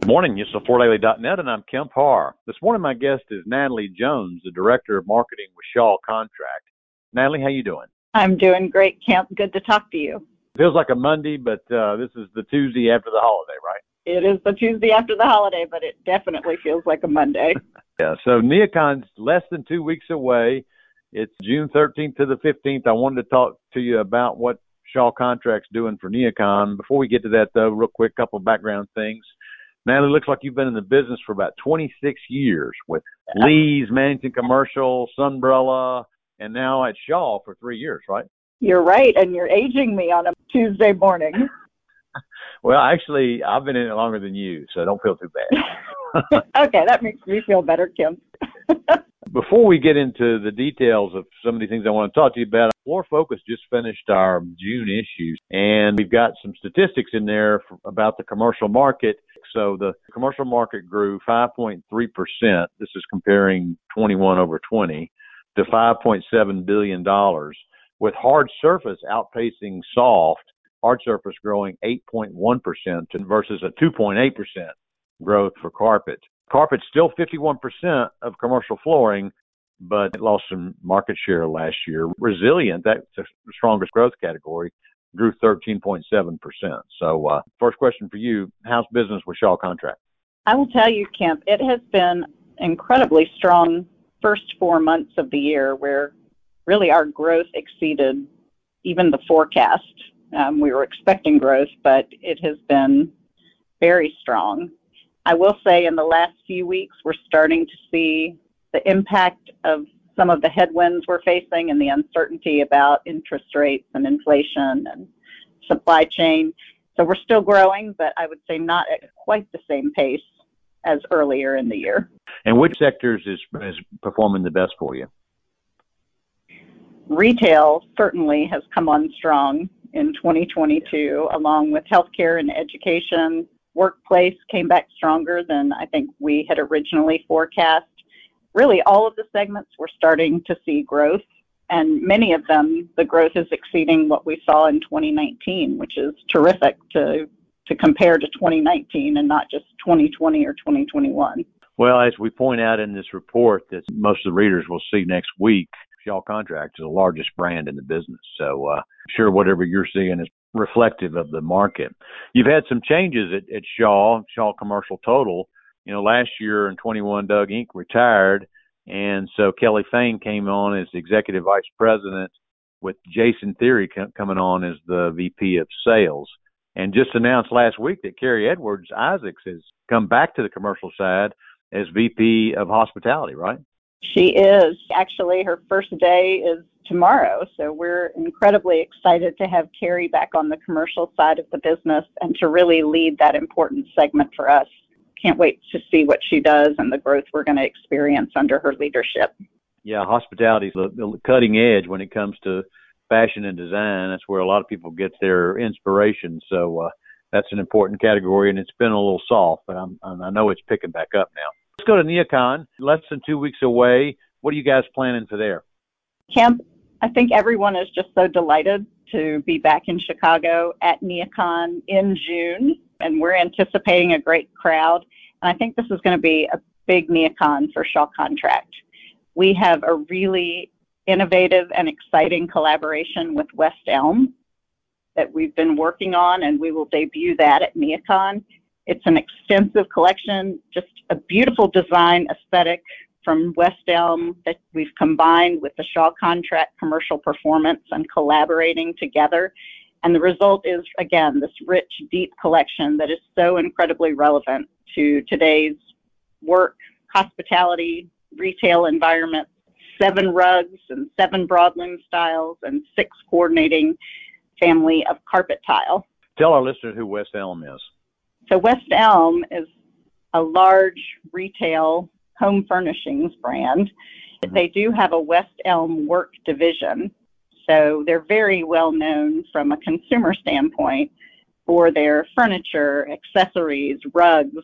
Good morning. This is FloorDaily.net, and I'm Kemp Harr. This morning, my guest is Natalie Jones, the Director of Marketing with Shaw Contract. Natalie, how you doing? I'm doing great, Kemp. Good to talk to you. Feels like a Monday, but uh, this is the Tuesday after the holiday, right? It is the Tuesday after the holiday, but it definitely feels like a Monday. yeah, so NeoCon's less than two weeks away. It's June 13th to the 15th. I wanted to talk to you about what Shaw Contract's doing for NeoCon. Before we get to that, though, real quick, couple of background things. Natalie, it looks like you've been in the business for about 26 years with Lee's, Mannington Commercial, Sunbrella, and now at Shaw for three years, right? You're right, and you're aging me on a Tuesday morning. well, actually, I've been in it longer than you, so don't feel too bad. okay, that makes me feel better, Kim. Before we get into the details of some of the things I want to talk to you about, Floor Focus just finished our June issues, and we've got some statistics in there for, about the commercial market. So the commercial market grew 5.3%. This is comparing 21 over 20 to 5.7 billion dollars, with hard surface outpacing soft. Hard surface growing 8.1% versus a 2.8% growth for carpet. Carpet's still 51% of commercial flooring, but it lost some market share last year. Resilient, that's the strongest growth category, grew 13.7%. So, uh, first question for you how's business with Shaw Contract? I will tell you, Kemp, it has been incredibly strong first four months of the year where really our growth exceeded even the forecast. Um, we were expecting growth, but it has been very strong. I will say in the last few weeks, we're starting to see the impact of some of the headwinds we're facing and the uncertainty about interest rates and inflation and supply chain. So we're still growing, but I would say not at quite the same pace as earlier in the year. And which sectors is, is performing the best for you? Retail certainly has come on strong in 2022, along with healthcare and education, workplace came back stronger than I think we had originally forecast. Really, all of the segments we're starting to see growth, and many of them, the growth is exceeding what we saw in 2019, which is terrific to to compare to 2019 and not just 2020 or 2021. Well, as we point out in this report that most of the readers will see next week, Shaw Contract is the largest brand in the business. So, uh, sure, whatever you're seeing is reflective of the market. You've had some changes at, at Shaw, Shaw Commercial Total. You know, last year in 21, Doug Inc. retired, and so Kelly Fain came on as executive vice president, with Jason Theory coming on as the VP of sales. And just announced last week that Carrie Edwards Isaacs has come back to the commercial side as VP of hospitality, right? She is. Actually, her first day is tomorrow. So we're incredibly excited to have Carrie back on the commercial side of the business and to really lead that important segment for us. Can't wait to see what she does and the growth we're going to experience under her leadership. Yeah, hospitality is the cutting edge when it comes to fashion and design. That's where a lot of people get their inspiration. So uh, that's an important category, and it's been a little soft, but I'm, I know it's picking back up now. Let's go to NeoCon, less than two weeks away. What are you guys planning for there? Kemp, I think everyone is just so delighted to be back in Chicago at NeoCon in June, and we're anticipating a great crowd. And I think this is going to be a big NeoCon for Shaw Contract. We have a really innovative and exciting collaboration with West Elm that we've been working on, and we will debut that at NeoCon. It's an extensive collection, just a beautiful design aesthetic from West Elm that we've combined with the Shaw Contract commercial performance and collaborating together. And the result is, again, this rich, deep collection that is so incredibly relevant to today's work, hospitality, retail environment. Seven rugs and seven broadloom styles and six coordinating family of carpet tile. Tell our listeners who West Elm is. So West Elm is a large retail home furnishings brand. Mm-hmm. They do have a West Elm work division. So they're very well known from a consumer standpoint for their furniture, accessories, rugs,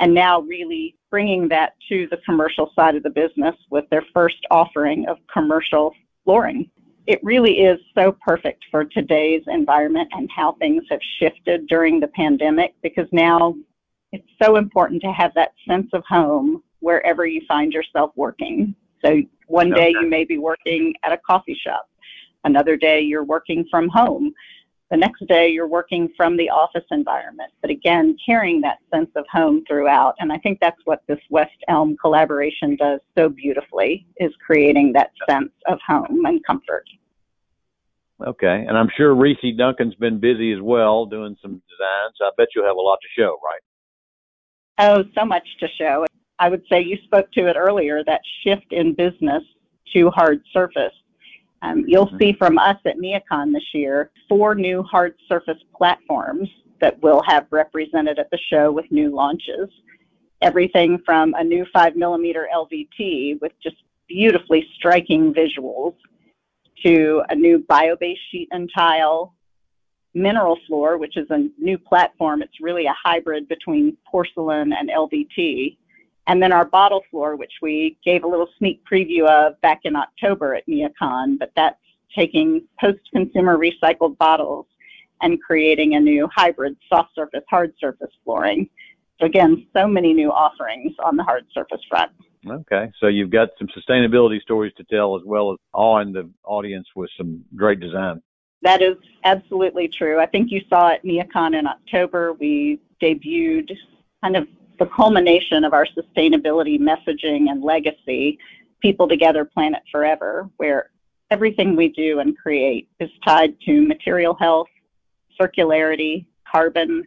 and now really bringing that to the commercial side of the business with their first offering of commercial flooring. It really is so perfect for today's environment and how things have shifted during the pandemic because now it's so important to have that sense of home wherever you find yourself working. So one day okay. you may be working at a coffee shop. Another day you're working from home. The next day you're working from the office environment. But again, carrying that sense of home throughout. And I think that's what this West Elm collaboration does so beautifully is creating that sense of home and comfort. Okay. And I'm sure Reese Duncan's been busy as well doing some designs. I bet you'll have a lot to show, right? Oh, so much to show. I would say you spoke to it earlier that shift in business to hard surface. Um, you'll mm-hmm. see from us at NeoCon this year four new hard surface platforms that we'll have represented at the show with new launches. Everything from a new 5 millimeter LVT with just beautifully striking visuals to a new bio-based sheet and tile, mineral floor, which is a new platform. It's really a hybrid between porcelain and LVT. And then our bottle floor, which we gave a little sneak preview of back in October at NeoCon, but that's taking post-consumer recycled bottles and creating a new hybrid soft surface, hard surface flooring. So again, so many new offerings on the hard surface front. Okay, so you've got some sustainability stories to tell as well as awing the audience with some great design. That is absolutely true. I think you saw at NeoCon in October, we debuted kind of the culmination of our sustainability messaging and legacy, People Together, Planet Forever, where everything we do and create is tied to material health, circularity, carbon,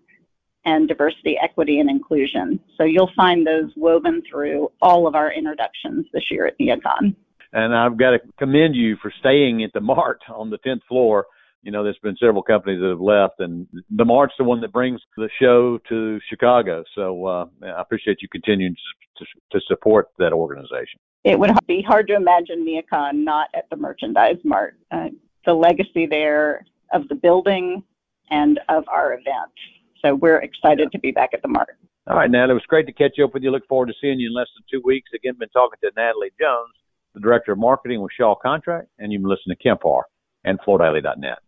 and diversity, equity, and inclusion. So you'll find those woven through all of our introductions this year at NeoCon. And I've got to commend you for staying at the Mart on the 10th floor. You know, there's been several companies that have left, and the Mart's the one that brings the show to Chicago. So uh, I appreciate you continuing to, to, to support that organization. It would be hard to imagine NeoCon not at the Merchandise Mart. Uh, the legacy there of the building and of our event so we're excited to be back at the Mart. All right, Natalie, it was great to catch up with you. Look forward to seeing you in less than two weeks. Again, been talking to Natalie Jones, the Director of Marketing with Shaw Contract, and you've been listening to Kemp and FloorDaily.net.